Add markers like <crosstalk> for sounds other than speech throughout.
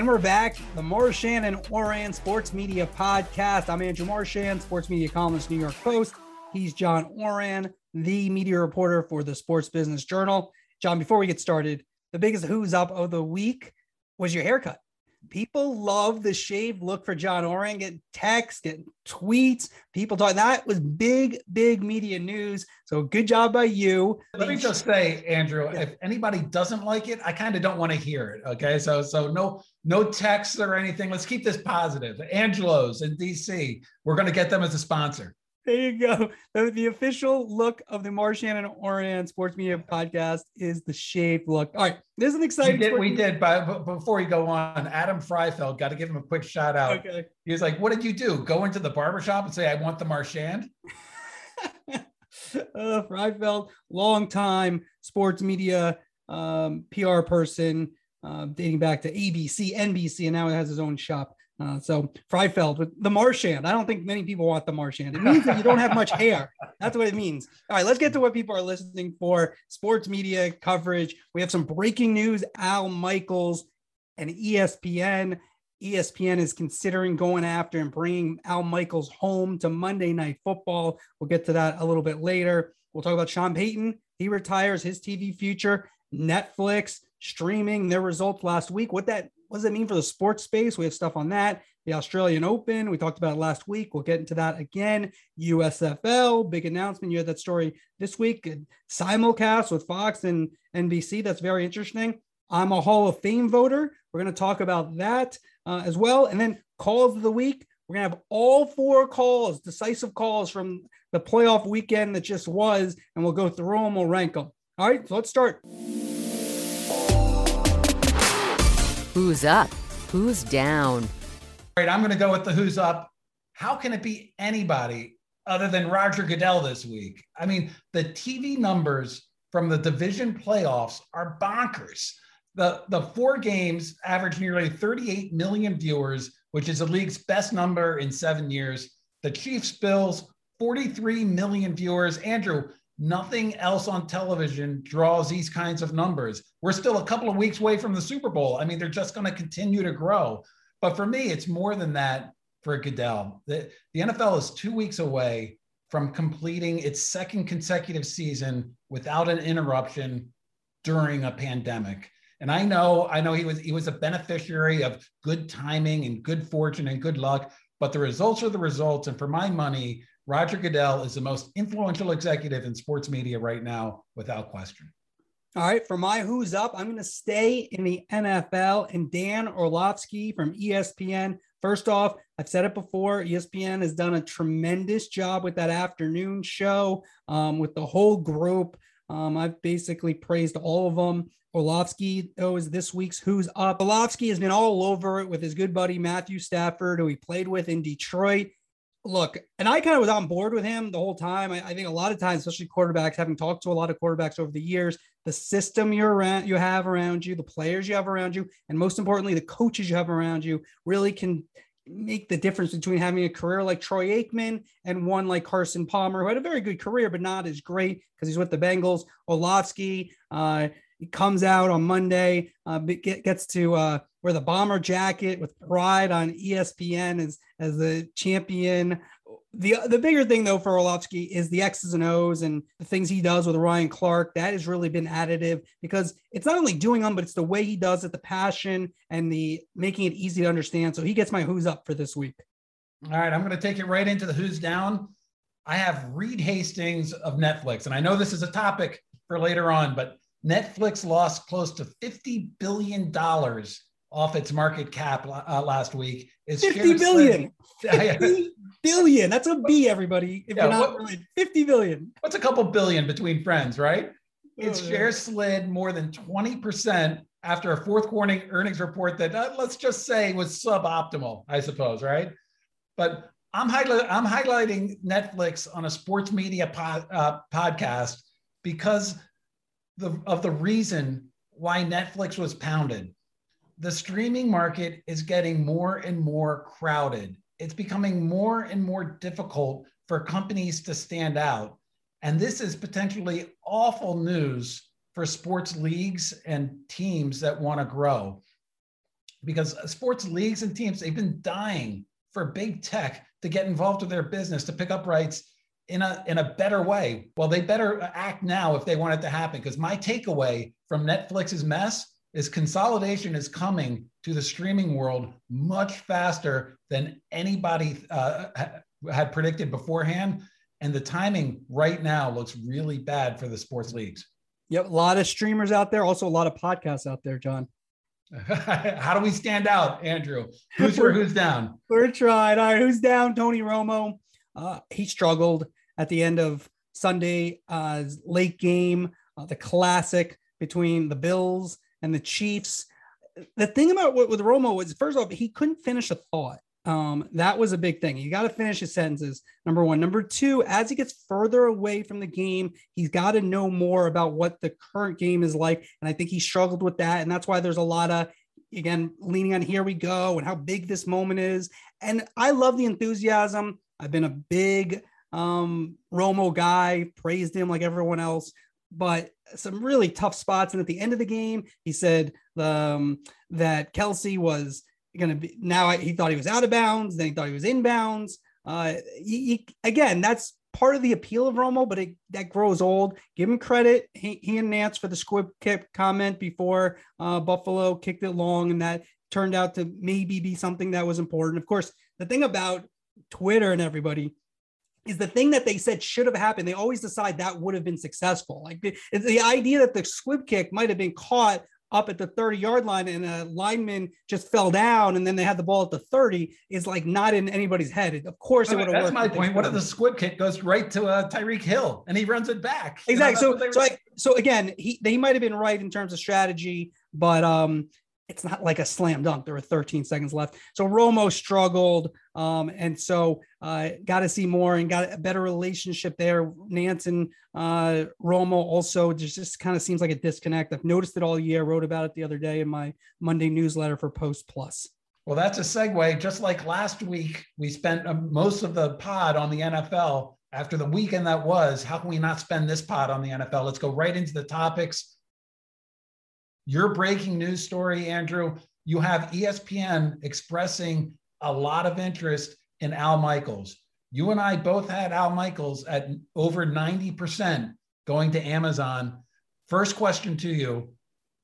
And we're back, the Marchand and Ourand Sports Media Podcast. I'm Andrew Marchand, sports media columnist, New York Post. He's John Ourand, the media reporter for the Sports Business Journal. John, before we get started, the biggest who's up of the week was your haircut people love the shaved look for John Ourand. Get texts, get tweets. People talk. That was big, big media news. So good job by you. Let me just say, Andrew, yeah. if anybody doesn't like it, I kind of don't want to hear it. Okay, so so no no texts or anything. Let's keep this positive. Angelo's in DC. We're going to get them as a sponsor. There you go. The, the, official look of the Marchand and Ourand Sports Media Podcast is the shaved look. All right, this is an exciting. We did, we did but before you go on, Adam Freifeld, got to give him a quick shout out. Okay. He was like, "What did you do? Go into the barbershop and say I want the Marchand?" <laughs> uh, Freifeld, long time sports media um, PR person, uh, dating back to ABC, NBC, and now it has his own shop. Uh, so Freifeld the Marchand. I don't think many people want the Marchand. It means that you don't have much <laughs> hair. That's what it means. All right, let's get to what people are listening for. Sports media coverage. We have some breaking news. Al Michaels and ESPN. ESPN is considering going after and bringing Al Michaels home to Monday Night Football. We'll get to that a little bit later. We'll talk about Sean Payton. He retires his TV future. Netflix streaming their results last week. What that what does it mean for the sports space? We have stuff on that. The Australian Open, we talked about last week. We'll get into that again. USFL, big announcement. You had that story this week. Simulcast with Fox and NBC. That's very interesting. I'm a Hall of Fame voter. We're going to talk about that uh, as well. And then calls of the week. We're going to have all four calls, decisive calls from the playoff weekend that just was, and we'll go through them. We'll rank them. All right, so let's start. Who's up? Who's down? All right, I'm going to go with the who's up. How can it be anybody other than Roger Goodell this week? I mean, the TV numbers from the division playoffs are bonkers. The, the four games average nearly 38 million viewers, which is the league's best number in seven years. The Chiefs Bills, 43 million viewers. Andrew, Nothing else on television draws these kinds of numbers. We're still a couple of weeks away from the Super Bowl. I mean, they're just going to continue to grow. But for me, it's more than that for Goodell. The, the NFL is two weeks away from completing its second consecutive season without an interruption during a pandemic. And I know, I know he was he was a beneficiary of good timing and good fortune and good luck, but the results are the results. And for my money, Roger Goodell is the most influential executive in sports media right now, without question. All right, for my who's up, I'm going to stay in the NFL and Dan Orlovsky from ESPN. First off, I've said it before, ESPN has done a tremendous job with that afternoon show um, with the whole group. Um, I've basically praised all of them. Orlovsky though is this week's Who's Up. Orlovsky has been all over it with his good buddy Matthew Stafford, who he played with in Detroit look, and I kind of was on board with him the whole time. I, I, think a lot of times, especially quarterbacks, having talked to a lot of quarterbacks over the years, the system you're around, you have around you, the players you have around you, and most importantly, the coaches you have around you really can make the difference between having a career like Troy Aikman and one like Carson Palmer, who had a very good career, but not as great because he's with the Bengals. Orlovsky, uh, he comes out on Monday, uh, get, gets to uh, wear the bomber jacket with pride on ESPN as as the champion. The the bigger thing though for Orlovsky is the X's and O's and the things he does with Ryan Clark. That has really been additive because it's not only doing them, but it's the way he does it, the passion and the making it easy to understand. So he gets my who's up for this week. All right, I'm going to take it right into the who's down. I have Reed Hastings of Netflix, and I know this is a topic for later on, but Netflix lost close to $50 billion off its market cap uh, last week. Is 50 billion. <laughs> 50 billion. That's a B, everybody. If yeah, you're not what, 50 billion. What's a couple billion between friends, right? Its oh, shares slid more than 20% after a fourth quarter earnings report that uh, let's just say was suboptimal, I suppose, right? But I'm, highlight, I'm highlighting Netflix on a sports media pod, uh, podcast because the, of the reason why Netflix was pounded. The streaming market is getting more and more crowded. It's becoming more and more difficult for companies to stand out. And this is potentially awful news for sports leagues and teams that want to grow. because uh, sports leagues and teams, they've been dying for big tech to get involved with their business, to pick up rights in a in a better way. Well, they better uh, act now if they want it to happen. Because my takeaway from Netflix's mess is consolidation is coming to the streaming world much faster than anybody uh, had predicted beforehand. And the timing right now looks really bad for the sports leagues. Yep, a lot of streamers out there, also a lot of podcasts out there, John. <laughs> How do we stand out, Andrew? Who's for <laughs> who's down? We're trying. All right, who's down? Tony Romo. Uh, he struggled at the end of Sunday uh, late game, uh, the classic between the Bills and the Chiefs. The thing about what with Romo was, first off, he couldn't finish a thought. Um, that was a big thing. You got to finish his sentences. Number one. Number two, as he gets further away from the game, he's got to know more about what the current game is like. And I think he struggled with that. And that's why there's a lot of, again, leaning on here we go and how big this moment is. And I love the enthusiasm. I've been a big um, Romo guy, praised him like everyone else, but some really tough spots. And at the end of the game, he said um, that Kelce was going to be now he thought he was out of bounds, then he thought he was in bounds. Uh, he, he, again, that's part of the appeal of Romo, but it, that grows old. Give him credit. He, he and Nantz for the squib kick comment before uh, Buffalo kicked it long, and that turned out to maybe be something that was important. Of course, the thing about Twitter and everybody is the thing that they said should have happened. They always decide that would have been successful. Like the, the idea that the squib kick might have been caught up at the 30 yard line and a lineman just fell down and then they had the ball at the 30 is like not in anybody's head. Of course, it would have That's worked. my point. What if the squib kick goes right to uh, Tyreek Hill and he runs it back? Exactly. You know, so, so, I, so again, he they might have been right in terms of strategy, but um, it's not like a slam dunk. There were 13 seconds left. So Romo struggled. Um, and so uh, got to see more and got a better relationship there. Nantz and uh, Romo also just, just kind of seems like a disconnect. I've noticed it all year, wrote about it the other day in my Monday newsletter for Post Plus. Well, that's a segue. Just like last week, we spent uh, most of the pod on the NFL. After the weekend that was, how can we not spend this pod on the NFL? Let's go right into the topics your breaking news story, Andrew, you have ESPN expressing a lot of interest in Al Michaels. You and I both had Al Michaels at over 90% going to Amazon. First question to you,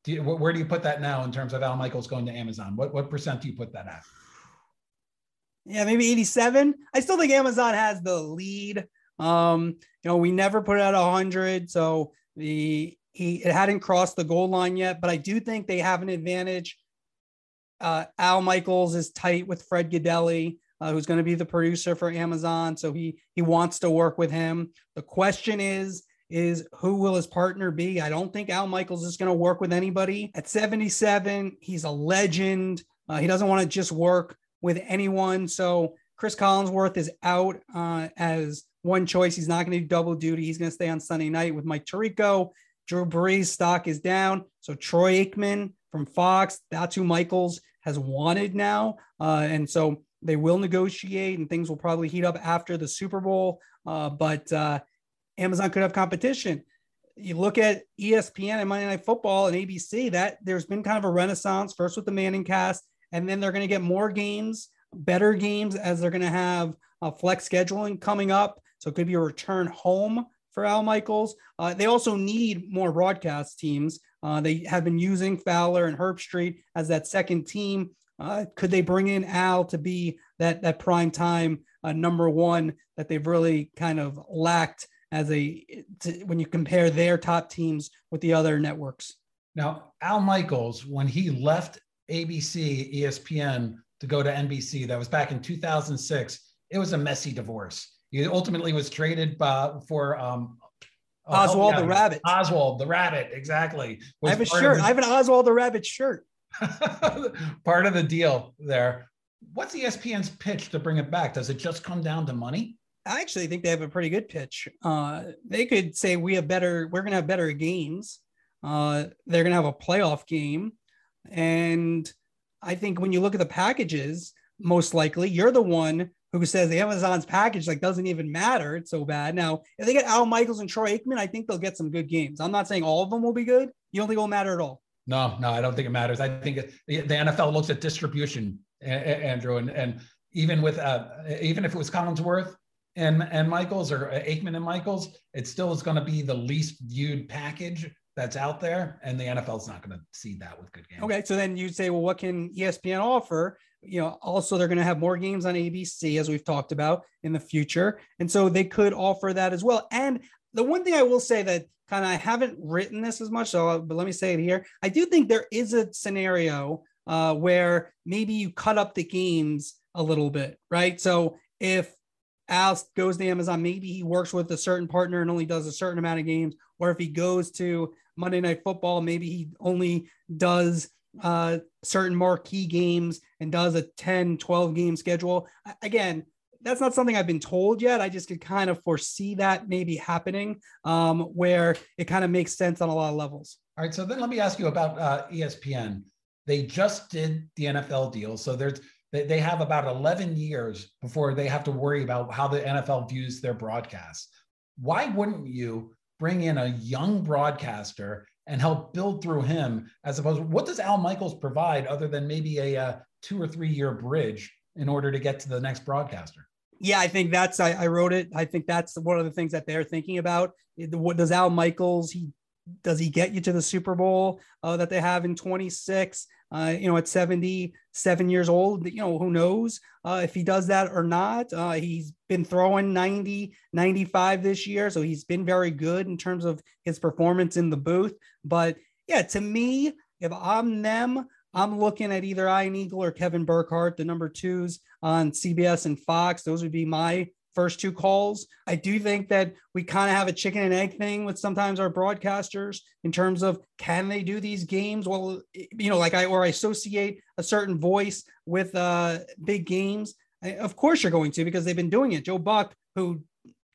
do you where do you put that now in terms of Al Michaels going to Amazon? What, what percent do you put that at? Yeah, maybe 87. I still think Amazon has the lead. Um, you know, we never put at 100. So the he it hadn't crossed the goal line yet, but I do think they have an advantage. Uh, Al Michaels is tight with Fred Gaudelli, uh, who's going to be the producer for Amazon, so he he wants to work with him. The question is is who will his partner be? I don't think Al Michaels is going to work with anybody. At 77, he's a legend. Uh, he doesn't want to just work with anyone. So Chris Collinsworth is out uh, as one choice. He's not going to do double duty. He's going to stay on Sunday night with Mike Tirico. Drew Brees stock is down. So Troy Aikman from Fox, that's who Michaels has wanted now. Uh, and so they will negotiate and things will probably heat up after the Super Bowl. Uh, but uh, Amazon could have competition. You look at ESPN and Monday Night Football and ABC, that there's been kind of a renaissance, first with the Manning cast, and then they're going to get more games, better games as they're going to have uh, flex scheduling coming up. So it could be a return home for Al Michaels. Uh, they also need more broadcast teams. Uh, they have been using Fowler and Herbstreit as that second team. Uh, could they bring in Al to be that that prime time uh, number one that they've really kind of lacked as a to, when you compare their top teams with the other networks? Now, Al Michaels, when he left ABC, ESPN to go to NBC, that was back in 2006. It was a messy divorce he ultimately was traded uh, for um, oh, Oswald the Rabbit. Oswald the Rabbit, exactly. I have a shirt. The, I have an Oswald the Rabbit shirt. <laughs> part of the deal there. What's ESPN's pitch to bring it back? Does it just come down to money? I actually think they have a pretty good pitch. Uh, they could say we have better. We're going to have better games. Uh, they're going to have a playoff game, and I think when you look at the packages, most likely you're the one who says the Amazon's package like doesn't even matter. It's so bad. Now, if they get Al Michaels and Troy Aikman, I think they'll get some good games. I'm not saying all of them will be good. You don't think it will matter at all? No, no, I don't think it matters. I think the, NFL looks at distribution, Andrew, and and even with uh, even if it was Collinsworth and and Michaels or Aikman and Michaels, it still is going to be the least viewed package that's out there, and the NFL's not going to see that with good games. Okay, so then you'd say, well, what can ESPN offer? You know, also they're going to have more games on ABC as we've talked about in the future, and so they could offer that as well. And the one thing I will say that kind of I haven't written this as much, so but let me say it here. I do think there is a scenario uh, where maybe you cut up the games a little bit, right? So if Al goes to Amazon, maybe he works with a certain partner and only does a certain amount of games, or if he goes to Monday Night Football. Maybe he only does uh, certain marquee games and does a 10, 12 game schedule. Again, that's not something I've been told yet. I just could kind of foresee that maybe happening um, where it kind of makes sense on a lot of levels. All right. So then let me ask you about uh, ESPN. They just did the NFL deal. So there's they have about 11 years before they have to worry about how the NFL views their broadcasts. Why wouldn't you bring in a young broadcaster and help build through him as opposed to what does al michaels provide other than maybe a, a uh, two or three year bridge in order to get to the next broadcaster yeah i think that's I, I wrote it i think that's one of the things that they're thinking about what does al michaels he does he get you to the super bowl uh, that they have in 26 uh, you know, at 77 years old, you know, who knows uh, if he does that or not. Uh, he's been throwing 90, 95 this year. So he's been very good in terms of his performance in the booth. But yeah, to me, if I'm them, I'm looking at either Ian Eagle or Kevin Burkhardt, the number twos on CBS and Fox. Those would be my first two calls. I do think that we kind of have a chicken and egg thing with sometimes our broadcasters in terms of can they do these games? Well, you know, like I or I associate a certain voice with uh big games. I, of course you're going to because they've been doing it. Joe Buck, who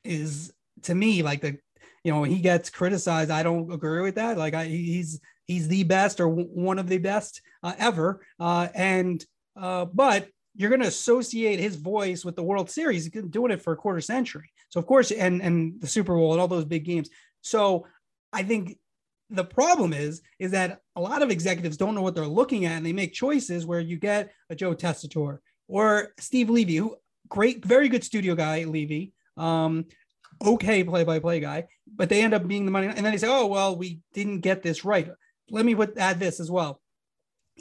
is to me like the you know he gets criticized. I don't agree with that. Like I, he's he's the best or w- one of the best uh, ever. Uh, and uh, but you're going to associate his voice with the World Series. He's been doing it for a quarter century. So of course, and and the Super Bowl and all those big games. So I think the problem is is that a lot of executives don't know what they're looking at, and they make choices where you get a Joe Tessitore or Steve Levy, who great, very good studio guy, Levy. Um, okay play-by-play guy, but they end up being the money, and then they say, "Oh well, we didn't get this right." Let me add this as well.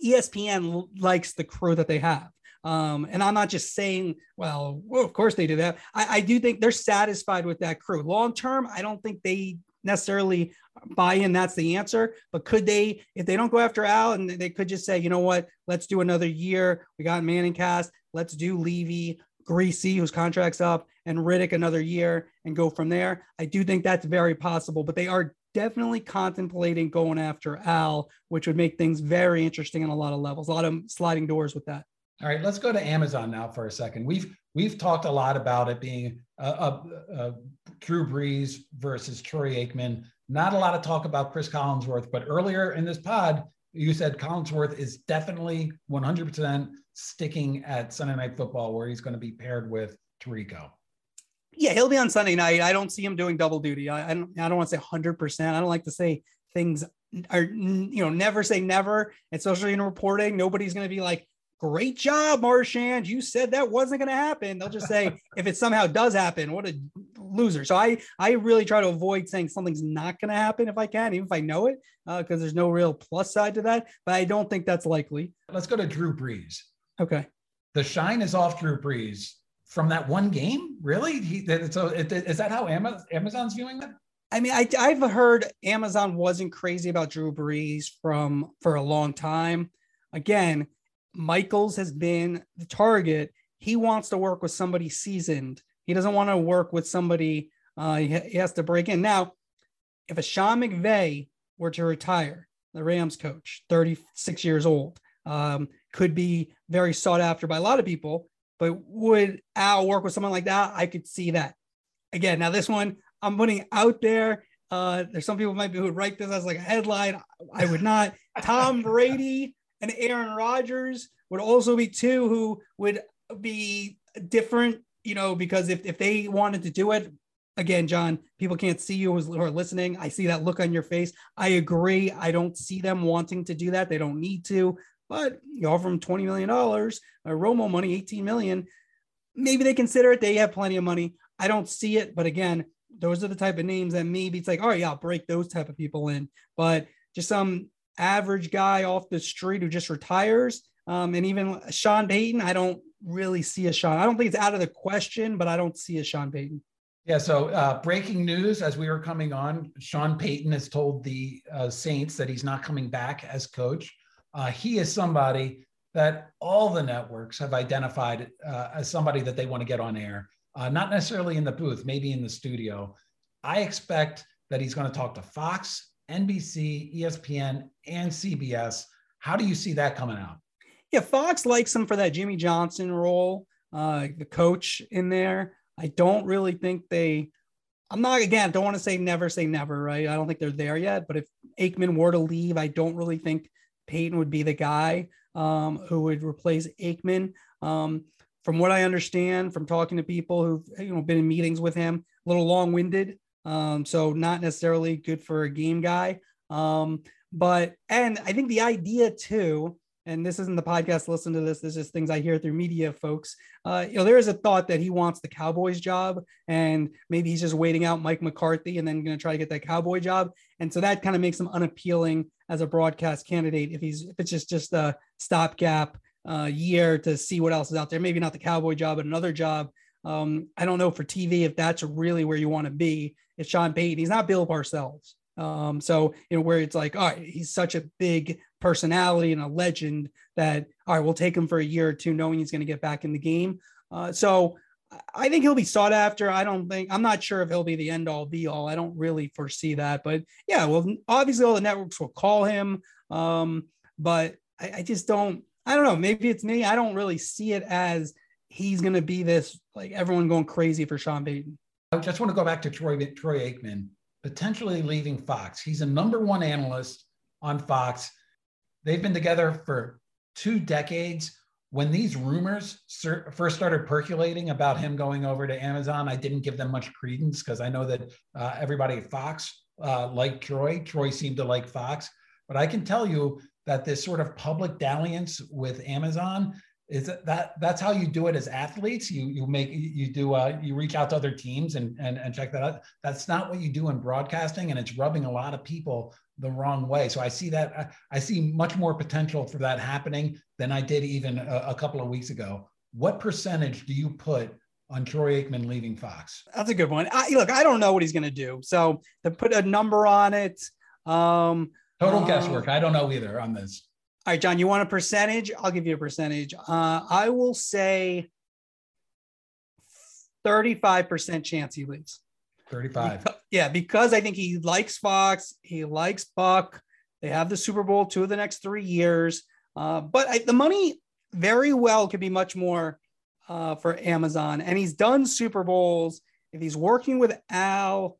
ESPN likes the crew that they have. Um, and I'm not just saying, well, well, of course they do that. I, I do think they're satisfied with that crew. Long term, I don't think they necessarily buy in that's the answer but could they if they don't go after al and they could just say you know what let's do another year we got Manning cast. let's do levy Griese, whose contract's up and riddick another year and go from there i do think that's very possible but they are definitely contemplating going after al which would make things very interesting on a lot of levels a lot of sliding doors with that all right, let's go to Amazon now for a second. We've we've talked a lot about it being a, a, a Drew Brees versus Troy Aikman. Not a lot of talk about Chris Collinsworth, but earlier in this pod, you said Collinsworth is definitely 100% sticking at Sunday Night Football, where he's going to be paired with Tirico. Yeah, he'll be on Sunday night. I don't see him doing double duty. I, I don't. I don't want to say 100%. I don't like to say things are you know never say never, especially in reporting. Nobody's going to be like great job, Marchand. You said that wasn't going to happen. They'll just say, <laughs> if it somehow does happen, what a loser. So I, I really try to avoid saying something's not going to happen if I can, even if I know it, because uh, there's no real plus side to that. But I don't think that's likely. Let's go to Drew Brees. Okay. The shine is off Drew Brees from that one game. Really? He, so is that how Amazon's viewing that? I mean, I, I've heard Amazon wasn't crazy about Drew Brees from for a long time. Again, Michaels has been the target. He wants to work with somebody seasoned. He doesn't want to work with somebody uh, he, he has to break in. Now, if a Sean McVay were to retire, the Rams coach, 36 years old, um, could be very sought after by a lot of people. But would Al work with someone like that? I could see that. Again, now this one I'm putting out there. Uh, there's some people might be who would write this as like a headline. I would not. Tom Brady and Aaron Rodgers would also be two who would be different, you know, because if, if they wanted to do it, again, John, people can't see you who are listening. I see that look on your face. I agree. I don't see them wanting to do that. They don't need to, but you offer them $20 million, Romo money, 18 million. Maybe they consider it. They have plenty of money. I don't see it. But again, those are the type of names that maybe it's like, all right, yeah, I'll break those type of people in. But just some average guy off the street who just retires. Um, and even Sean Payton, I don't really see a Sean. I don't think it's out of the question, but I don't see a Sean Payton. Yeah. So uh, breaking news as we were coming on, Sean Payton has told the uh, Saints that he's not coming back as coach. Uh, he is somebody that all the networks have identified uh, as somebody that they want to get on air, uh, not necessarily in the booth, maybe in the studio. I expect that he's going to talk to Fox, NBC, ESPN, and CBS. How do you see that coming out? Yeah, Fox likes him for that Jimmy Johnson role, uh, the coach in there. I don't really think they. I'm not again. Don't want to say never say never, right? I don't think they're there yet. But if Aikman were to leave, I don't really think Payton would be the guy um, who would replace Aikman. Um, from what I understand, from talking to people who've you know been in meetings with him, a little long-winded, um, so not necessarily good for a game guy. Um, but and I think the idea too and this isn't the podcast listen to this this is things i hear through media folks uh, you know there is a thought that he wants the cowboys job and maybe he's just waiting out mike mccarthy and then going to try to get that cowboy job and so that kind of makes him unappealing as a broadcast candidate if he's if it's just just a stopgap uh, year to see what else is out there maybe not the cowboy job but another job um, i don't know for tv if that's really where you want to be. It's sean payton. He's not bill parcells. Um, so you know where it's like, all right, he's such a big personality and a legend that all right, we'll take him for a year or two, knowing he's going to get back in the game. Uh, so I think he'll be sought after. I don't think I'm not sure if he'll be the end all be all. I don't really foresee that, but yeah, well, obviously all the networks will call him, um, but I, I just don't. I don't know. Maybe it's me. I don't really see it as he's going to be this like everyone going crazy for Sean Payton. I just want to go back to Troy Troy Aikman potentially leaving Fox. He's a number one analyst on Fox. They've been together for two decades. When these rumors first started percolating about him going over to Amazon, I didn't give them much credence because I know that uh, everybody at Fox uh, liked Troy. Troy seemed to like Fox. But I can tell you that this sort of public dalliance with Amazon is that that's how you do it as athletes you you make you do uh, you reach out to other teams and, and and check that out that's not what you do in broadcasting and it's rubbing a lot of people the wrong way so i see that i see much more potential for that happening than i did even a, a couple of weeks ago what percentage do you put on Troy Aikman leaving Fox? That's a good one. I, look, I don't know what he's going to do. So to put a number on it, um, total uh, guesswork. I don't know either on this. All right, John, you want a percentage? I'll give you a percentage. Uh, I will say 35% chance he leaves. 35. Because, yeah, because I think he likes Fox, he likes Buck. They have the Super Bowl two of the next three years. Uh, but I, the money very well could be much more uh, for Amazon. And he's done Super Bowls. If he's working with Al,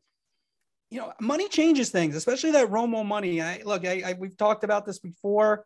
you know, money changes things, especially that Romo money. I look, I, I we've talked about this before.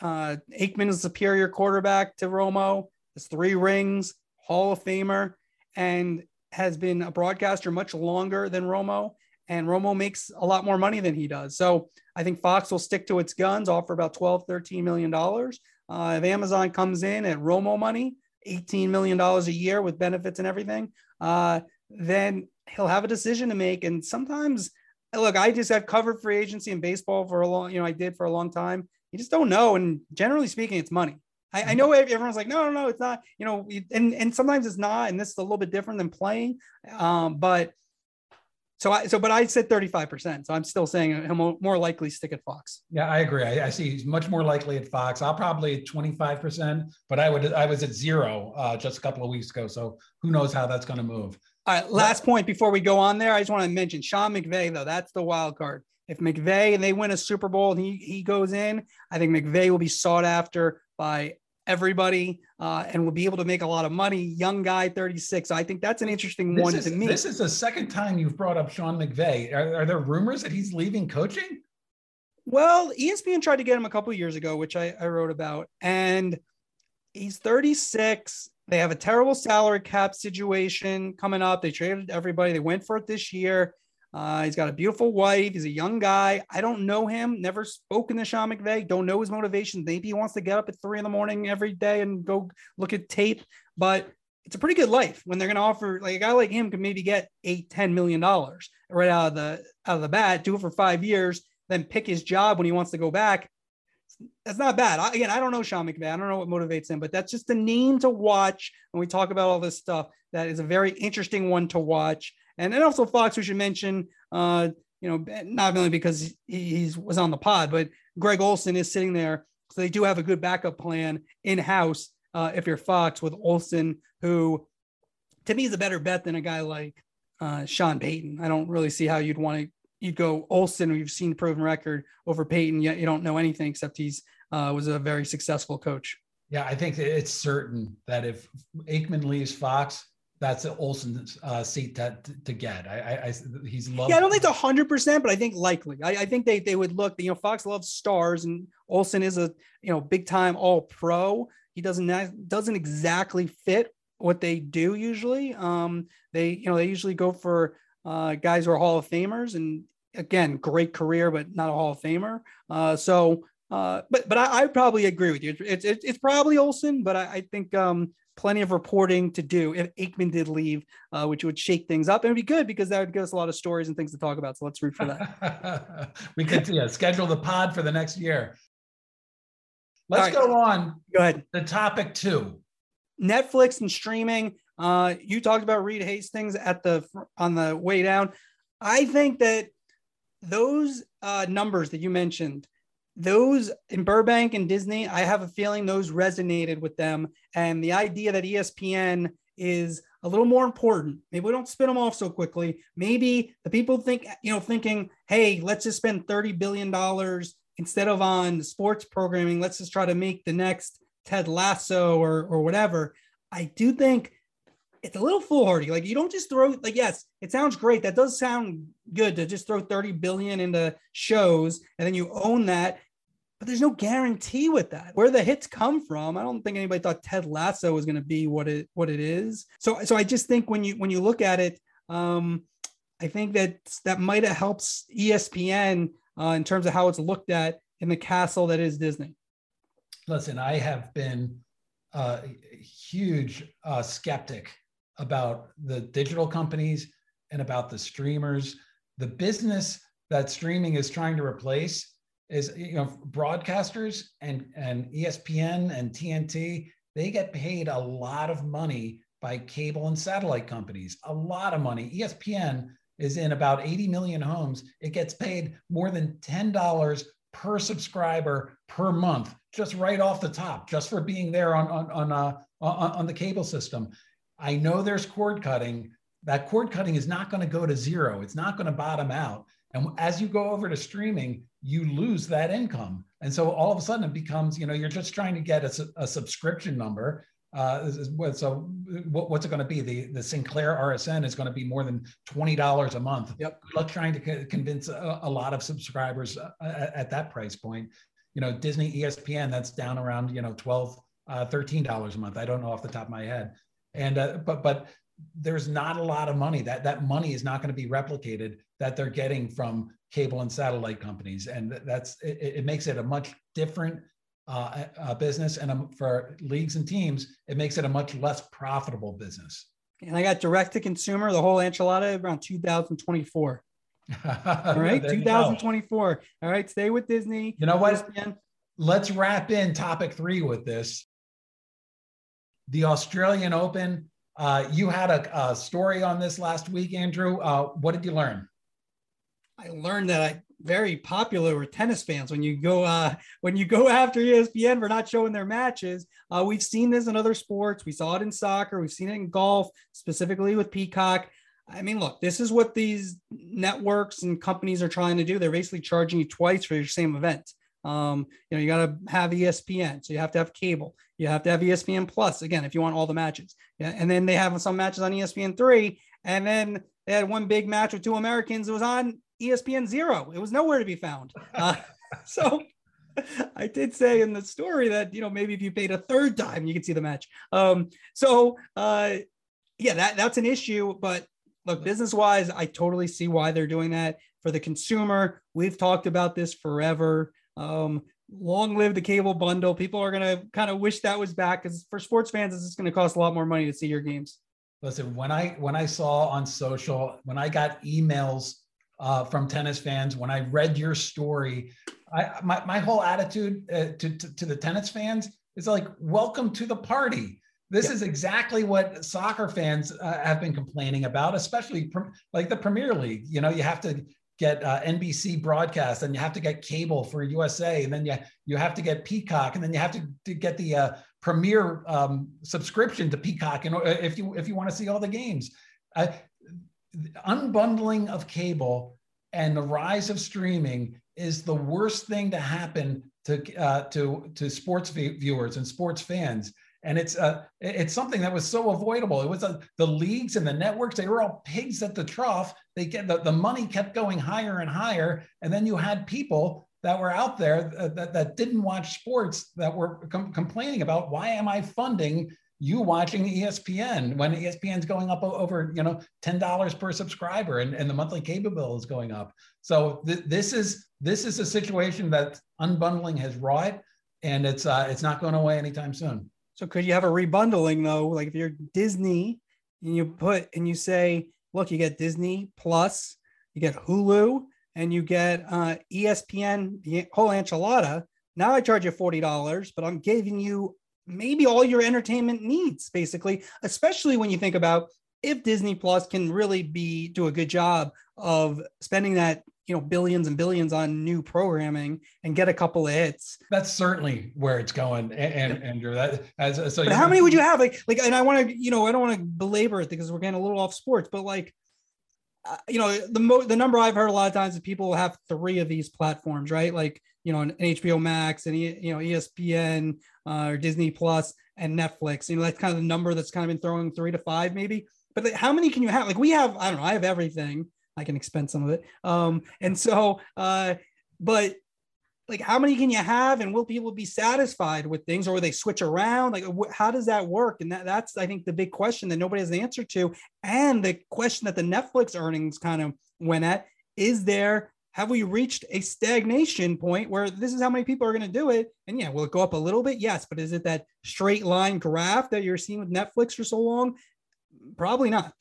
Uh, Aikman is a superior quarterback to Romo. Has three rings, Hall of Famer, and has been a broadcaster much longer than Romo. And Romo makes a lot more money than he does. So I think Fox will stick to its guns, offer about 12, 13 million dollars. Uh, if Amazon comes in at Romo money, 18 million dollars a year with benefits and everything, uh, then he'll have a decision to make. And sometimes, look, I just have covered free agency in baseball for a long, you know, I did for a long time you just don't know. And generally speaking, it's money. I, I know everyone's like, no, no, no, it's not, you know, and, and sometimes it's not. And this is a little bit different than playing. Um, but so I, so, but I said 35%. So I'm still saying he'll more likely stick at Fox. Yeah, I agree. I, I see he's much more likely at Fox. I'll probably 25%, but I would, I was at zero uh, just a couple of weeks ago. So who knows how that's going to move. All right. Last point before we go on there. I just want to mention Sean McVay, though. That's the wild card. If McVay and they win a Super Bowl and he he goes in, I think McVay will be sought after by everybody uh, and will be able to make a lot of money. Young guy, 36. So I think that's an interesting this one is, to me. This is the second time you've brought up Sean McVay. Are, are, there rumors that he's leaving coaching? Well, ESPN tried to get him a couple years ago, which I, I wrote about, and he's 36. They have a terrible salary cap situation coming up. They traded everybody. They went for it this year. Uh, he's got a beautiful wife. He's a young guy. I don't know him. Never spoken to Sean McVay. Don't know his motivation. Maybe he wants to get up at three in the morning every day and go look at tape. But it's a pretty good life when they're going to offer like a guy like him could maybe get eight, ten million dollars right out of the out of the bat, do it for five years, then pick his job when he wants to go back. That's not bad. I, again, I don't know Sean McVay. I don't know what motivates him, but that's just the name to watch when we talk about all this stuff. That is a very interesting one to watch. And then also Fox, we should mention, uh, you know, not only because he he's, was on the pod, but Greg Olsen is sitting there. So they do have a good backup plan in house uh, if you're Fox with Olsen, who to me is a better bet than a guy like uh, Sean Payton. I don't really see how you'd want to you'd go Olsen, who you've seen proven record over Payton, yet you don't know anything except he's uh, was a very successful coach. Yeah, I think it's certain that if Aikman leaves Fox, that's an Olsen's uh, seat to, to get. I, I, I he's loved. Yeah, I don't think it's hundred percent, but I think likely. I, I, think they they would look. You know, Fox loves stars, and Olsen is a you know big time All Pro. He doesn't doesn't exactly fit what they do usually. Um, they you know they usually go for uh, guys who are Hall of Famers, and again, great career, but not a Hall of Famer. Uh, so, uh, but but I, I probably agree with you. It's it's, it's probably Olsen, but I, I think um, plenty of reporting to do if Aikman did leave, uh, which would shake things up. It would be good because that would give us a lot of stories and things to talk about. So let's root for that. <laughs> we could yeah, schedule the pod for the next year. Let's right. go on. Go ahead. The topic two. Netflix and streaming. Uh, you talked about Reed Hastings at the on the way down. I think that those uh, numbers that you mentioned, those in Burbank and Disney, I have a feeling those resonated with them. And the idea that ESPN is a little more important. Maybe we don't spin them off so quickly. Maybe the people think, you know, thinking, hey, let's just spend $30 billion instead of on sports programming, let's just try to make the next Ted Lasso or or whatever. I do think it's a little foolhardy. Like you don't just throw like yes, it sounds great. That does sound good to just throw 30 billion into shows and then you own that. But there's no guarantee with that. Where the hits come from, I don't think anybody thought Ted Lasso was going to be what it what it is. So so I just think when you when you look at it, um, I think that that might have helps ESPN uh, in terms of how it's looked at in the castle that is Disney? Listen, I have been a huge uh, skeptic about the digital companies and about the streamers. The business that streaming is trying to replace is you know broadcasters and and ESPN and TNT they get paid a lot of money by cable and satellite companies a lot of money ESPN is in about 80 million homes, it gets paid more than $10 per subscriber per month, just right off the top, just for being there on, on, on, uh, on, on the cable system. I know there's cord cutting. That cord cutting is not going to go to zero. It's not going to bottom out. And as you go over to streaming, you lose that income. And so all of a sudden it becomes, you know, you're just trying to get a, a subscription number uh, so what's it going to be? The the Sinclair RSN is going to be more than twenty dollars a month. Yep. Good luck trying to convince a, a, lot of subscribers uh, at, that price point. You know, Disney ESPN that's down around you know 12 uh, 13 dollars a month. I don't know off the top of my head. And uh, but but there's not a lot of money that that money is not going to be replicated that they're getting from cable and satellite companies and that's it, it makes it a much different uh, uh, business, and um, for leagues and teams, it makes it a much less profitable business. And I got direct to consumer, the whole enchilada around 2024. <laughs> All right, 2024. All right, stay with Disney. You know what? Let's wrap in topic three with this. The Australian Open. Uh, you had a, a, story on this last week, Andrew. Uh, what did you learn? I learned that I very popular with tennis fans when you go uh, when you go after ESPN for not showing their matches. Uh, we've seen this in other sports. We saw it in soccer. We've seen it in golf, specifically with Peacock. I mean, look, this is what these networks and companies are trying to do. They're basically charging you twice for your same event. Um, you know, you got to have ESPN, so you have to have cable. You have to have ESPN Plus again if you want all the matches. Yeah, and then they have some matches on ESPN three, and then they had one big match with two Americans. It was on ESPN zero. It was nowhere to be found. Uh, <laughs> so <laughs> I did say in the story that you know maybe if you paid a third time you could see the match. Um, so uh, yeah, that that's an issue. But look, business wise, I totally see why they're doing that for the consumer. We've talked about this forever. Um, long live the cable bundle. People are gonna kind of wish that was back because for sports fans, it's going to cost a lot more money to see your games. Listen, when I when I saw on social, when I got emails uh, from tennis fans, when I read your story, I my, my whole attitude uh, to, to, to the tennis fans is like, welcome to the party. This yep. is exactly what soccer fans uh, have been complaining about, especially like the Premier League. You know, you have to get uh, NBC broadcast, and you have to get cable for USA, and then you you have to get Peacock, and then you have to, to get the uh, Premier um, subscription to Peacock, and if you if you want to see all the games, uh, unbundling of cable and the rise of streaming is the worst thing to happen to uh, to to sports viewers and sports fans and it's uh, it's something that was so avoidable. It was uh, the leagues and the networks; they were all pigs at the trough. They get the, the money kept going higher and higher, and then you had people that were out there that, that, that didn't watch sports that were com- complaining about why am I funding you watching ESPN when ESPN's going up over you know ten dollars per subscriber and, and the monthly cable bill is going up. So th- this is this is a situation that unbundling has wrought, and it's uh, it's not going away anytime soon. So could you have a rebundling though? Like if you're Disney and you put and you say, look, you get Disney Plus, you get Hulu, and you get uh, ESPN, the whole enchilada. Now I charge you forty dollars, but I'm giving you maybe all your entertainment needs, basically. Especially when you think about if Disney Plus can really be do a good job of spending that you know billions and billions on new programming and get a couple of hits. That's certainly where it's going, and, yep. Andrew. That as so. But how many would you have? Like, like, and I want to, you know, I don't want to belabor it because we're getting a little off sports, but like, uh, you know, the mo- the number I've heard a lot of times is people have three of these platforms, right? Like, you know, an HBO Max and you know ESPN uh, or Disney Plus and Netflix. You know, that's kind of the number that's kind of been throwing three to five, maybe. But like, how many can you have? Like, we have, I don't know, I have everything I can expense some of it. Um, and so, uh, but like, how many can you have, and will people be satisfied with things, or will they switch around? Like, wh- how does that work? And that, that's, I think, the big question that nobody has the answer to, and the question that the Netflix earnings kind of went at: Is there have we reached a stagnation point where this is how many people are going to do it? And yeah, will it go up a little bit? Yes, but is it that straight line graph that you're seeing with Netflix for so long? Probably not.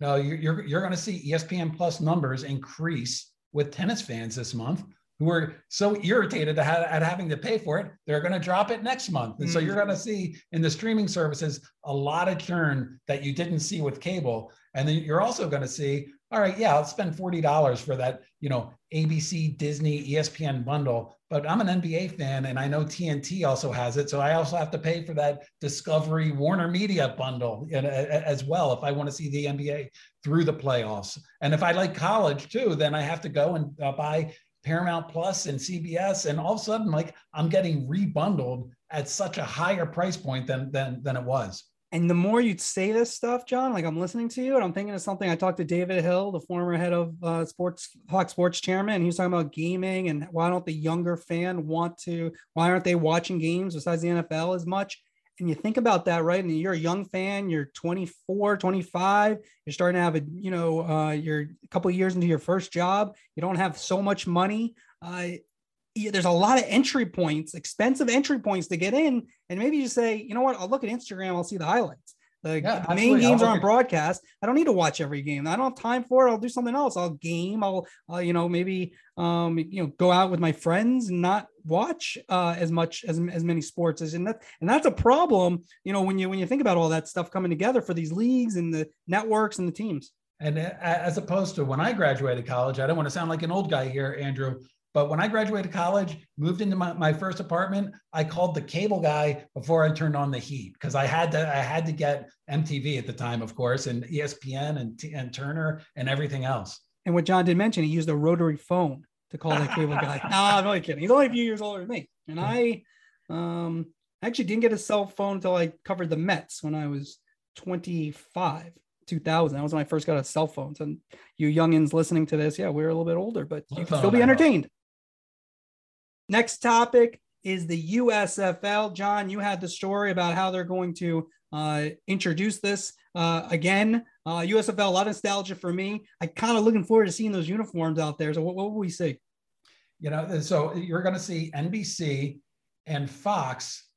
No, you're you're going to see ESPN Plus numbers increase with tennis fans this month who are so irritated at having to pay for it. They're going to drop it next month, and mm-hmm. so you're going to see in the streaming services a lot of churn that you didn't see with cable, and then you're also going to see all right, yeah, I'll spend $40 for that, you know, ABC, Disney, ESPN bundle. But I'm an NBA fan and I know TNT also has it. So I also have to pay for that Discovery Warner Media bundle as well if I want to see the NBA through the playoffs. And if I like college too, then I have to go and uh, buy Paramount Plus and CBS. And all of a sudden, like I'm getting rebundled at such a higher price point than, than, than it was. And the more you say this stuff, John, like I'm listening to you and I'm thinking of something. I talked to David Hill, the former head of uh, sports Fox Sports chairman, and he was talking about gaming and why don't the younger fan want to, why aren't they watching games besides the NFL as much? And you think about that, right? And you're a young fan, you're 24, 25, you're starting to have a, you know, uh, you're a couple years into your first job, you don't have so much money. Uh, there's a lot of entry points, expensive entry points to get in. And maybe you say, you know what, I'll look at Instagram, I'll see the highlights. The, yeah, main games are on broadcast. I don't need to watch every game. I don't have time for it. I'll do something else. I'll game. I'll, uh, you know, maybe, um, you know, go out with my friends and not watch uh, as much as as many sports as and that and that's a problem. You know, when you when you think about all that stuff coming together for these leagues and the networks and the teams. And uh, as opposed to when I graduated college, I don't want to sound like an old guy here, Andrew, but when I graduated college, moved into my, my first apartment, I called the cable guy before I turned on the heat because I had to I had to get MTV at the time, of course, and ESPN and, and Turner and everything else. And what John did mention, he used a rotary phone to call that cable guy. <laughs> no, I'm only kidding. He's only a few years older than me. And I um actually didn't get a cell phone until I covered the Mets when I was 25. 2000. That was when I first got a cell phone. So you youngins listening to this, yeah, we're a little bit older, but you can still be entertained. Next topic is the USFL. John, you had the story about how they're going to uh, introduce this uh, again. Uh, USFL, a lot of nostalgia for me. I kind of looking forward to seeing those uniforms out there. So what, what will we see? You know, so you're going to see NBC and Fox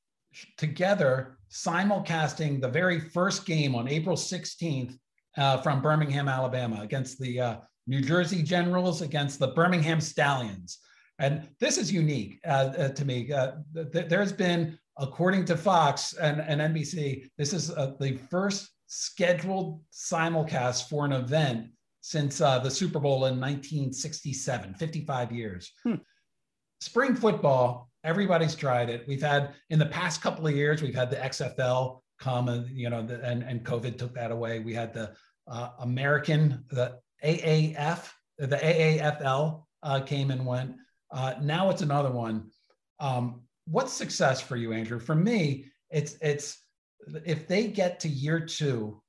together simulcasting the very first game on April 16th uh, from Birmingham, Alabama, against the uh, New Jersey Generals against the Birmingham Stallions. And this is unique uh, uh to me. Uh, th- there's been, according to Fox and, and NBC, this is uh, the first scheduled simulcast for an event since the Super Bowl in 1967, 55 years. Hmm. Spring football everybody's tried it. We've had in the past couple of years, we've had the XFL come and you know, the, and and COVID took that away. We had the uh, American, the AAF, the AAFL uh, came and went. Uh, now it's another one. Um, what's success for you, Andrew? For me, it's it's if they get to year two,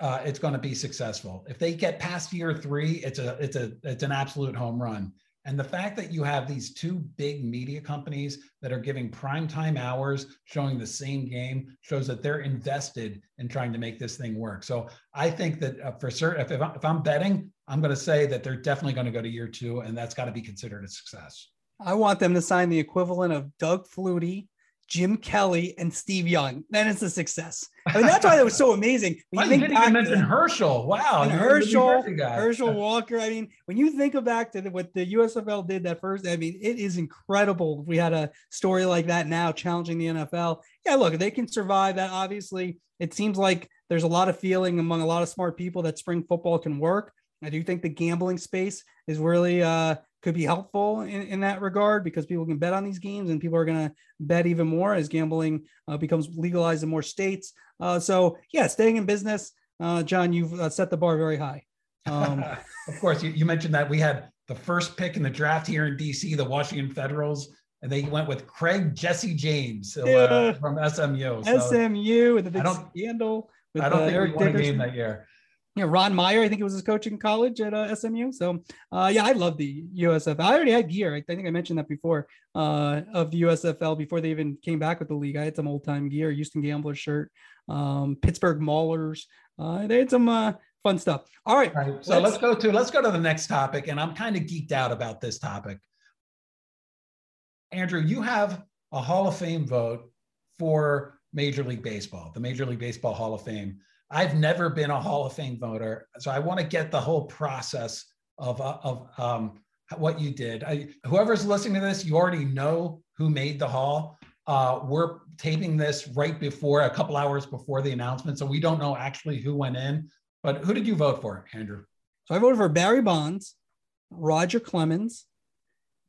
uh, it's going to be successful. If they get past year three, it's a it's a it's an absolute home run. And the fact that you have these two big media companies that are giving prime time hours showing the same game shows that they're invested in trying to make this thing work. So I think that uh, for certain, if, if I'm betting, I'm going to say that they're definitely going to go to year two, and that's got to be considered a success. I want them to sign the equivalent of Doug Flutie Jim Kelly, and Steve Young. Then it's a success. I mean, that's why it was so amazing. When you, think didn't even mention Herschel. Wow. Herschel, Herschel Walker. I mean, when you think back to the, what the USFL did that first, I mean, it is incredible. If we had a story like that now challenging the NFL. Yeah, look, they can survive that. Obviously, it seems like there's a lot of feeling among a lot of smart people that spring football can work. I do think the gambling space is really uh, could be helpful in, in that regard because people can bet on these games and people are going to bet even more as gambling uh, becomes legalized in more states. Uh, so, yeah, staying in business, uh, John, you've uh, set the bar very high. Um, <laughs> of course, you, you, mentioned that we had the first pick in the draft here in DC, the Washington Federals, and they went with Craig Jesse James uh, yeah. from SMU. So SMU with the big scandal. With, I don't think Eric we won Dickerson. a game that year you know, Ron Meyer, I think it was his coaching college at uh, SMU. So, uh, yeah, I love the USFL. I already had gear. I, think I mentioned that before uh, of the USFL before they even came back with the league. I had some old time gear, Houston Gamblers shirt, um, Pittsburgh Maulers. Uh, they had some uh, fun stuff. All right. All right so let's, let's go to let's go to the next topic, and I'm kind of geeked out about this topic. Andrew, you have a Hall of Fame vote for Major League Baseball, the Major League Baseball Hall of Fame. I've never been a Hall of Fame voter, so I want to get the whole process of uh, of um, what you did. I, whoever's listening to this, you already know who made the Hall. Uh, we're taping this right before a couple hours before the announcement, so we don't know actually who went in. But who did you vote for, Andrew? So I voted for Barry Bonds, Roger Clemens,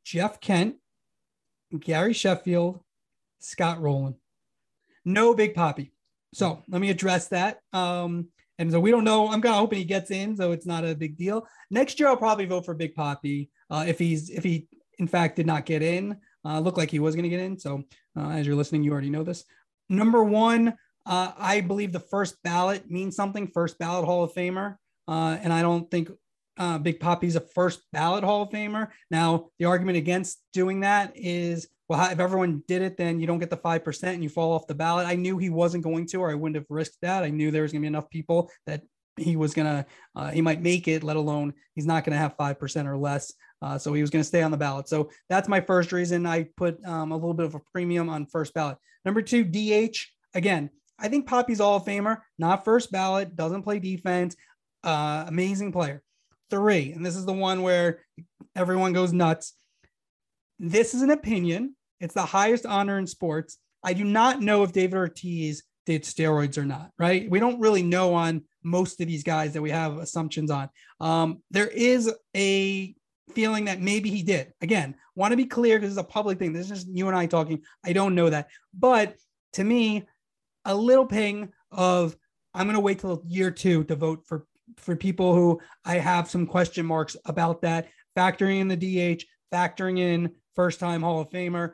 Jeff Kent, Gary Sheffield, Scott Rolen. No Big Papi. So let me address that. Um, and so we don't know. I'm kind of hoping he gets in, so it's not a big deal. Next year, I'll probably vote for Big Papi uh, if he's if he in fact did not get in. Uh, looked like he was going to get in. So uh, as you're listening, you already know this. Number one, uh, I believe the first ballot means something. First ballot Hall of Famer, uh, and I don't think uh, Big Papi's a first ballot Hall of Famer. Now the argument against doing that is well, if everyone did it, then you don't get the 5% and you fall off the ballot. I knew he wasn't going to, or I wouldn't have risked that. I knew there was going to be enough people that he was going to, uh, he might make it, let alone he's not going to have 5% or less. Uh, so he was going to stay on the ballot. So that's my first reason I put um, a little bit of a premium on first ballot. Number two, DH. Again, I think Papi's All of Famer, not first ballot, doesn't play defense, uh, amazing player. Three, and this is the one where everyone goes nuts. This is an opinion. It's the highest honor in sports. I do not know if David Ortiz did steroids or not, right? We don't really know on most of these guys that we have assumptions on. Um, there is a feeling that maybe he did. Again, want to be clear because it's a public thing. This is just you and I talking. I don't know that. But to me, a little ping of I'm going to wait till year two to vote for for people who I have some question marks about that, factoring in the DH, factoring in first time Hall of Famer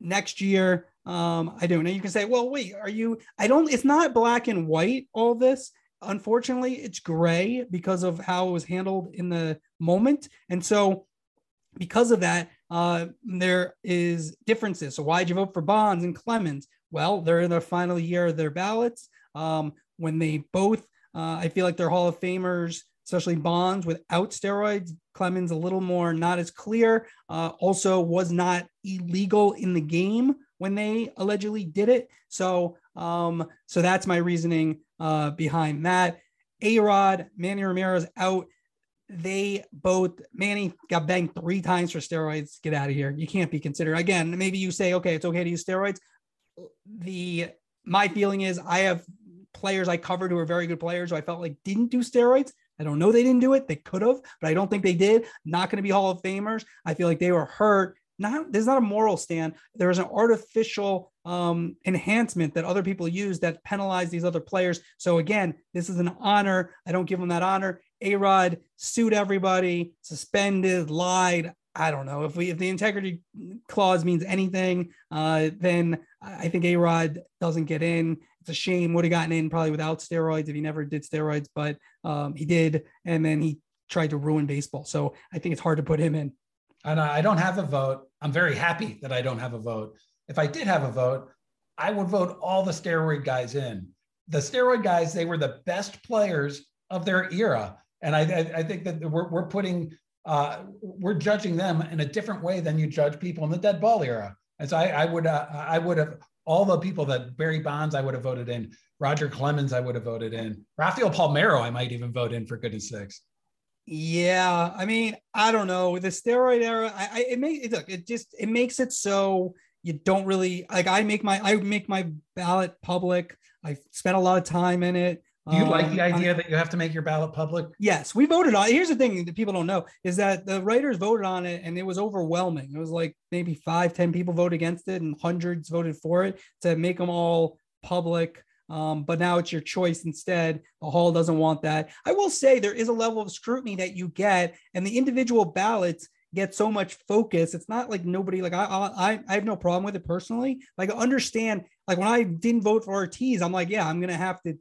next year. Um, I don't know. You can say, well, wait, are you? I don't, it's not black and white, all this. Unfortunately, it's gray because of how it was handled in the moment. And so, because of that, uh, there is differences. So why'd you vote for Bonds and Clemens? Well, they're in their final year of their ballots. Um, when they both, uh, I feel like they're Hall of Famers, especially Bonds without steroids. Clemens a little more not as clear. Uh, also was not illegal in the game when they allegedly did it. So, um, so that's my reasoning uh, behind that. A Rod, Manny Ramirez out. They both, Manny got banged three times for steroids. Get out of here. You can't be considered. Again, maybe you say, okay, it's okay to use steroids. The my feeling is I have players I covered who are very good players who I felt like didn't do steroids. I don't know they didn't do it. They could have, but I don't think they did. Not going to be Hall of Famers. I feel like they were hurt. Not there's not a moral stand. There is an artificial um, enhancement that other people use that penalize these other players. So again this is an honor. I don't give them that honor. A rod sued everybody suspended lied. I don't know. If we if the integrity clause means anything uh, then i think a rod doesn't get in. It's a shame. Would have gotten in probably without steroids if he never did steroids but um, he did and then he tried to ruin baseball so i think it's hard to put him in and I don't have a vote. I'm very happy that I don't have a vote. If I did have a vote, I would vote all the steroid guys in. The steroid guys, they were the best players of their era. And I, I, think that we're, we're putting, uh, we're judging them in a different way than you judge people in the dead ball era. And so I, I would, uh, I would have all the people that Barry Bonds, I would have voted in. Roger Clemens, I would have voted in. Rafael Palmeiro, I might even vote in for goodness sakes. Yeah, I mean, I don't know. The steroid era, I, I it makes it look it just it makes it so you don't really like. I make my I make my ballot public. I spent a lot of time in it. Do you um, like the um, idea I, that you have to make your ballot public? Yes, we voted on. It. Here's the thing that people don't know is that the writers voted on it, and it was overwhelming. It was like maybe five, ten people voted against it, and hundreds voted for it to make them all public. Um, but now it's your choice instead. The hall doesn't want that. I will say there is a level of scrutiny that you get, and the individual ballots get so much focus. It's not like nobody like I I I have no problem with it personally. Like understand like when I didn't vote for Ortiz, I'm like, yeah, I'm gonna have to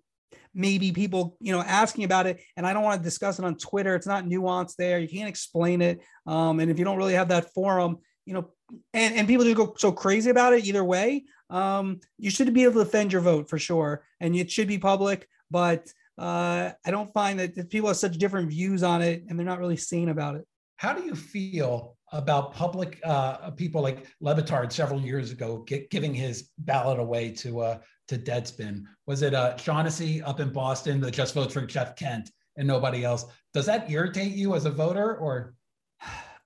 maybe people you know asking about it and i don't want to discuss it on twitter it's not nuanced there you can't explain it um, and if you don't really have that forum you know and, and people just go so crazy about it either way um, you should be able to defend your vote for sure, and it should be public. But uh, I don't find that people have such different views on it, and they're not really sane about it. How do you feel about public uh, people like Le Batard several years ago get, giving his ballot away to uh, to Deadspin? Was it uh, Shaughnessy up in Boston that just votes for Jeff Kent and nobody else? Does that irritate you as a voter, or?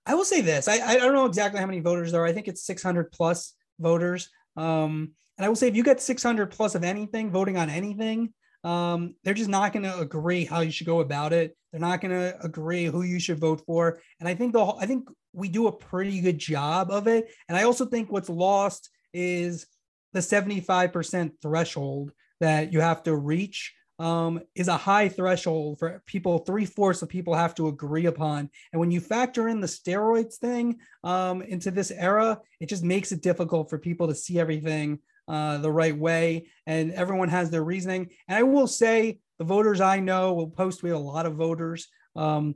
I will say this: I, I don't know exactly how many voters there are. I think it's 600 plus voters. Um, and I will say, if you get 600 plus of anything, voting on anything, um, they're just not going to agree how you should go about it. They're not going to agree who you should vote for. And I think the I think we do a pretty good job of it. And I also think what's lost is the 75% threshold that you have to reach um, is a high threshold for people. Three fourths of people have to agree upon. And when you factor in the steroids thing um, into this era, it just makes it difficult for people to see everything uh, the right way. And everyone has their reasoning. And I will say, the voters I know will post. We have a lot of voters. Um,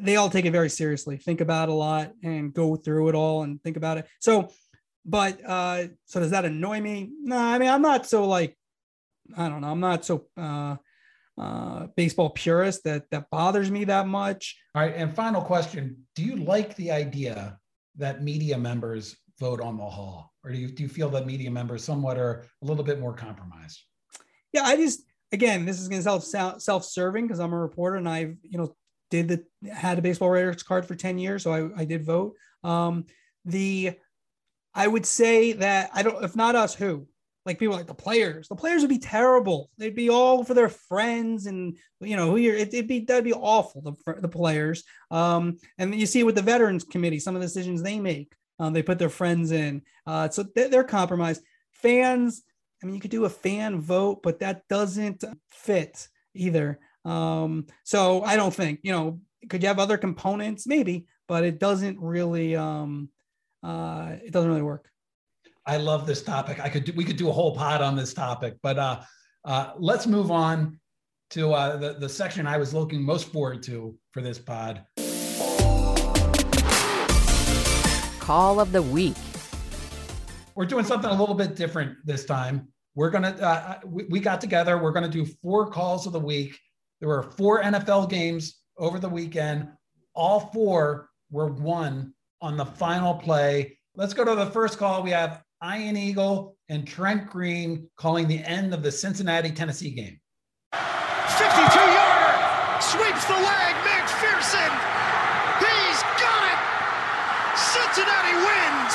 they all take it very seriously, think about it a lot, and go through it all and think about it. So, but uh, so does that annoy me? No, I mean I'm not so like I don't know. I'm not so uh, uh, baseball purist that that bothers me that much. All right. And final question: Do you like the idea that media members vote on the hall, or do you do you feel that media members somewhat are a little bit more compromised? Yeah, I just again, this is going to self self serving because I'm a reporter and I've you know did the had a baseball writers card for 10 years so I, I did vote um the i would say that i don't if not us who like people like the players. The players would be terrible. They'd be all for their friends and you know who you're. It, would be that'd be awful. The the players. Um, and you see with the veterans committee, some of the decisions they make. Um, they put their friends in. Uh, so they're, they're compromised. Fans. I mean, you could do a fan vote, but that doesn't fit either. Um, so I don't think you know. Could you have other components? Maybe, but it doesn't really. Um, uh, it doesn't really work. I love this topic. I could do, we could do a whole pod on this topic, but uh, uh, let's move on to uh, the the section I was looking most forward to for this pod. call of the week. We're doing something a little bit different this time. We're going to, uh, we, we got together. We're going to do four calls of the week. There were four NFL games over the weekend. All four were won on the final play. Let's go to the first call. We have Ian Eagle and Trent Green calling the end of the Cincinnati Tennessee game. 52 yarder sweeps the leg. McPherson. He's got it. Cincinnati wins.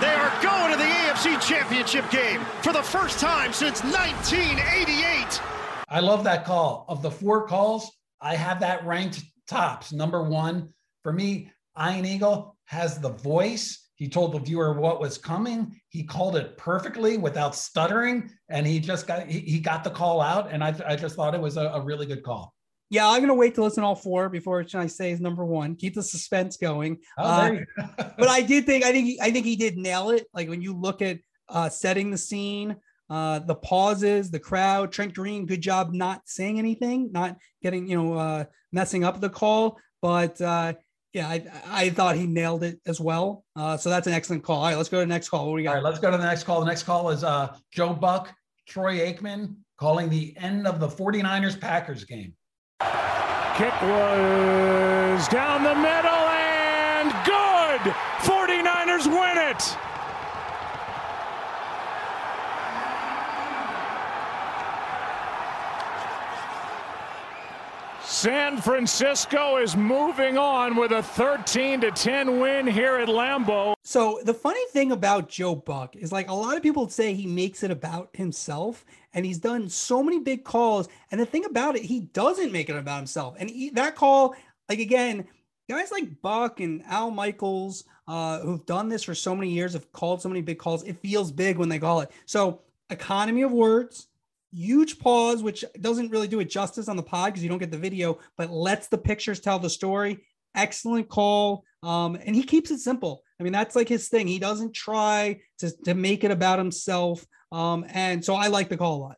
They are going to the AFC Championship game for the first time since 1988. I love that call. Of the four calls, I have that ranked tops. Number one, for me, Ian Eagle has the voice. He told the viewer what was coming. He called it perfectly without stuttering, and he just got he, he got the call out. And I, I just thought it was a, a really good call. Yeah, I'm gonna wait to listen to all four before I say is number one. Keep the suspense going. Oh, Uh, <laughs> <laughs> but I did think I think he, I think he did nail it. Like when you look at uh, setting the scene, uh, the pauses, the crowd. Trent Green, good job not saying anything, not getting you know uh, messing up the call. But uh, yeah, I I thought he nailed it as well. Uh, so that's an excellent call. All right, let's go to the next call. What do we got? right, let's go to the next call. The next call is uh, Joe Buck, Troy Aikman calling the end of the 49ers Packers game. Kick was down the middle and good. 49ers win it. San Francisco is moving on with a 13 to 10 win here at Lambeau. So the funny thing about Joe Buck is like a lot of people say he makes it about himself and he's done so many big calls. And the thing about it, he doesn't make it about himself. And he, that call, like again, guys like Buck and Al Michaels, uh, who've done this for so many years, have called so many big calls. It feels big when they call it. So economy of words, huge pause, which doesn't really do it justice on the pod because you don't get the video, but lets the pictures tell the story. Excellent call. Um, and he keeps it simple. I mean, that's like his thing. He doesn't try to, to make it about himself. Um, and so I like the call a lot.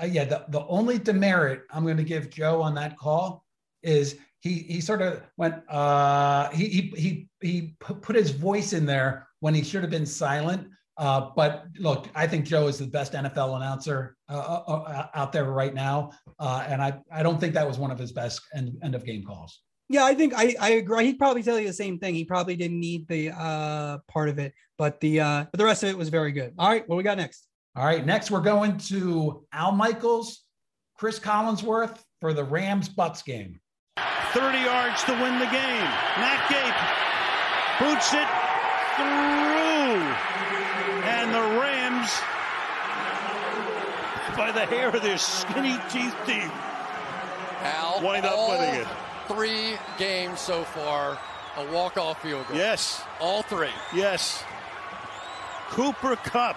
Uh, yeah, the, the only demerit I'm going to give Joe on that call is he he sort of went uh, he he he he put his voice in there when he should have been silent. Uh, but look, I think Joe is the best NFL announcer uh, uh, out there right now, uh, and I I don't think that was one of his best end, end of game calls. Yeah, I think I, I agree. He'd probably tell you the same thing. He probably didn't need the uh, part of it, but the uh, but the rest of it was very good. All right, what we got next? All right, next we're going to Al Michaels, Chris Collinsworth for the Rams Bucks game. 30 yards to win the game. Matt Gay boots it through. And the Rams, by the hair of their skinny teeth teeth, Al, wind up winning it. three games so far, a walk-off field goal. Yes, All three. yes. Cooper Kupp,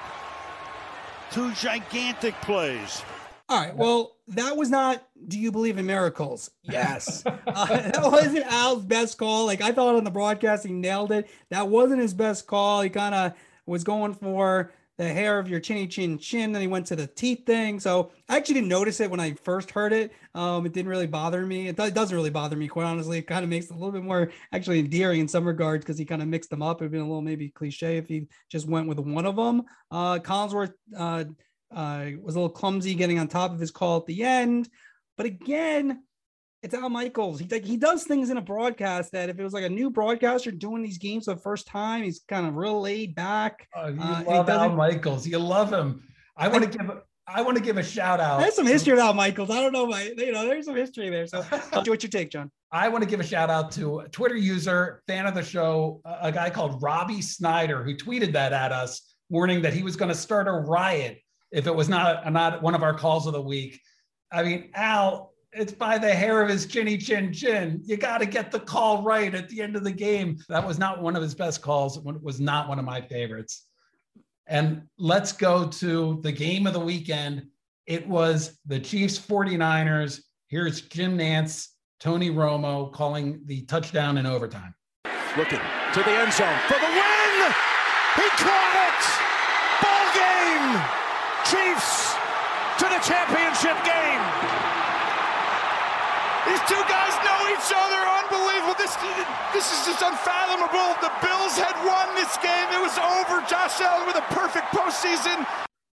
two gigantic plays. All right. Well, that was not. Do you believe in miracles? Yes. <laughs> uh, that wasn't Al's best call. Like I thought on the broadcast, he nailed it. That wasn't his best call. He kind of was going for the hair of your chinny chin chin. Then he went to the teeth thing. So I actually didn't notice it when I first heard it. Um, it didn't really bother me. It, it doesn't really bother me, quite honestly. It kind of makes it a little bit more actually endearing in some regards because he kind of mixed them up. It'd been a little maybe cliche if he just went with one of them. Uh, Collinsworth. Uh, uh, was a little clumsy getting on top of his call at the end. But again, it's Al Michaels. He like he does things in a broadcast that if it was like a new broadcaster doing these games for the first time, he's kind of real laid back. Oh, you Uh, love Al Michaels. You love him. I want to give. a- I want to give a shout out. There's some history Al Michaels. I don't know, my you know, there's some history there. So, <laughs> what's your take, John? I want to give a shout out to a Twitter user, fan of the show, a a guy called Robbie Snyder, who tweeted that at us, warning that he was going to start a riot if it was not not one of our calls of the week. I mean, Al, it's by the hair of his chinny chin chin. You got to get the call right at the end of the game. That was not one of his best calls. It was not one of my favorites. And let's go to the game of the weekend. It was the Chiefs 49ers. Here's Jim Nantz, Tony Romo calling the touchdown in overtime. Looking to the end zone for the win. He caught it. Ball game. Chiefs to the championship game. Two guys know each other. Unbelievable. This this is just unfathomable. The Bills had won this game. It was over. Josh Allen with a perfect postseason.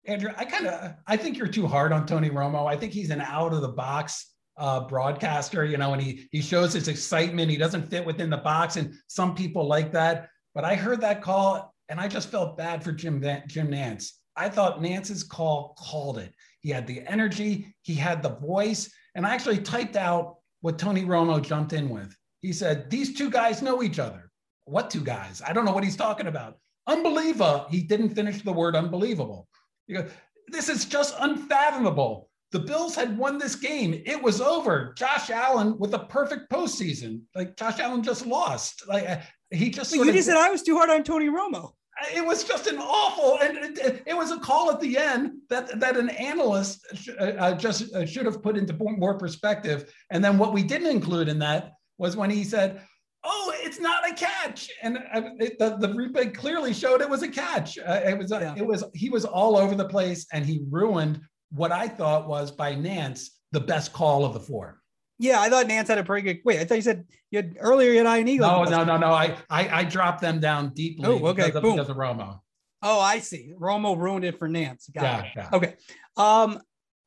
Andrew, I kind of I think you're too hard on Tony Romo. I think he's an out of the box uh, broadcaster, you know, and he he shows his excitement. He doesn't fit within the box, and some people like that. But I heard that call, and I just felt bad for Jim Jim Nantz. I thought Nantz's call called it. He had the energy, he had the voice, and I actually typed out what Tony Romo jumped in with. He said, "These two guys know each other." What two guys? I don't know what he's talking about. Unbelievable. He didn't finish the word unbelievable. You go, this is just unfathomable. The Bills had won this game. It was over. Josh Allen with a perfect postseason. Like Josh Allen just lost. Like uh, he just. you just said I was too hard on Tony Romo. It was just an awful, and it, it was a call at the end that that an analyst uh, uh, just uh, should have put into more perspective. And then what we didn't include in that was when he said, "Oh, it's not a catch," and uh, it, the, the replay clearly showed it was a catch. Uh, it was yeah. it was he was all over the place, and he ruined what I thought was by Nantz the best call of the four. Yeah, I thought Nantz had a pretty good. Wait, I thought you said you had earlier you had Ian Eagle. No, no, no, no. I, I I dropped them down deeply. Oh, okay. Because of, Boom. because of Romo. Oh, I see. Romo ruined it for Nantz. Got yeah, it. Yeah. Okay. Um,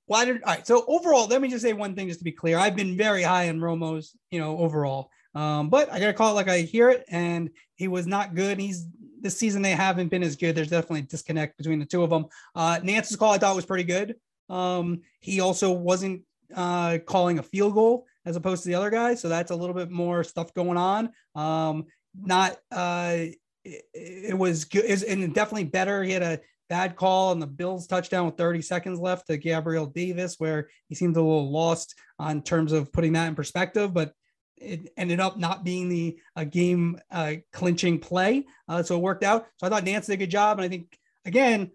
why did all right? So overall, let me just say one thing, just to be clear. I've been very high on Romo's, you know, overall. Um, but I gotta call it like I hear it, and he was not good. He's this season they haven't been as good. There's definitely a disconnect between the two of them. Uh, Nantz's call I thought was pretty good. Um, he also wasn't uh, calling a field goal as opposed to the other guy, so that's a little bit more stuff going on. Um, not uh, it, it was good, it and definitely better. He had a bad call on the Bills touchdown with 30 seconds left to Gabriel Davis, where he seemed a little lost on terms of putting that in perspective, but it ended up not being the game uh, clinching play. Uh, so it worked out. So I thought Nantz did a good job. And I think, again,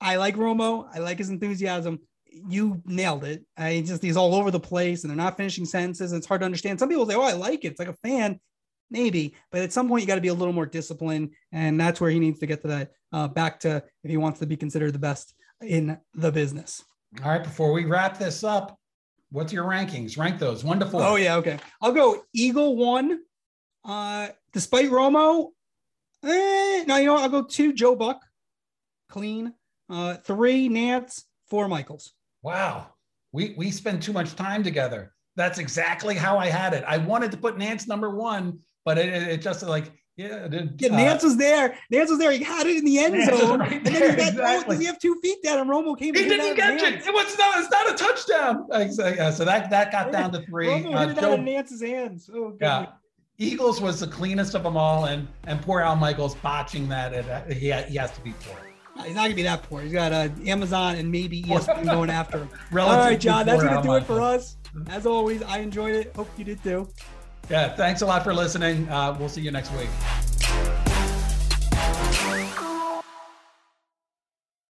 I like Romo. I like his enthusiasm you nailed it. I just he's all over the place and they're not finishing sentences. And it's hard to understand. Some people say, "Oh, I like it." It's like a fan, maybe, but at some point you got to be a little more disciplined, and that's where he needs to get to that uh, back to if he wants to be considered the best in the business. All right, before we wrap this up, what's your rankings? Rank those one to four. Oh yeah, okay. I'll go Eagle one. Uh, despite Romo, eh, no, you know what? I'll go two Joe Buck, clean. Uh, three Nantz, four Michaels wow, we we spend too much time together. That's exactly how I had it. I wanted to put Nantz number one, but it, it just like yeah, yeah, uh, Nantz was there. Nantz was there. He had it in the end zone, right and then he got exactly. he have two feet down, and Romo came. He didn't get it. It was not. It's not a touchdown. Exactly. Uh, so that that got down to <laughs> three. Romo uh, hit it Joe, out of Nantz's hands. Oh, yeah. Eagles was the cleanest of them all, and and poor Al Michaels botching that. It, uh, he, he has to be poor. He's not gonna be that poor. He's got uh, Amazon and maybe <laughs> ESPN going after him. <laughs> All right, John, that's gonna do it for us. As always, I enjoyed it. Hope you did too. Yeah, thanks a lot for listening. Uh, we'll see you next week.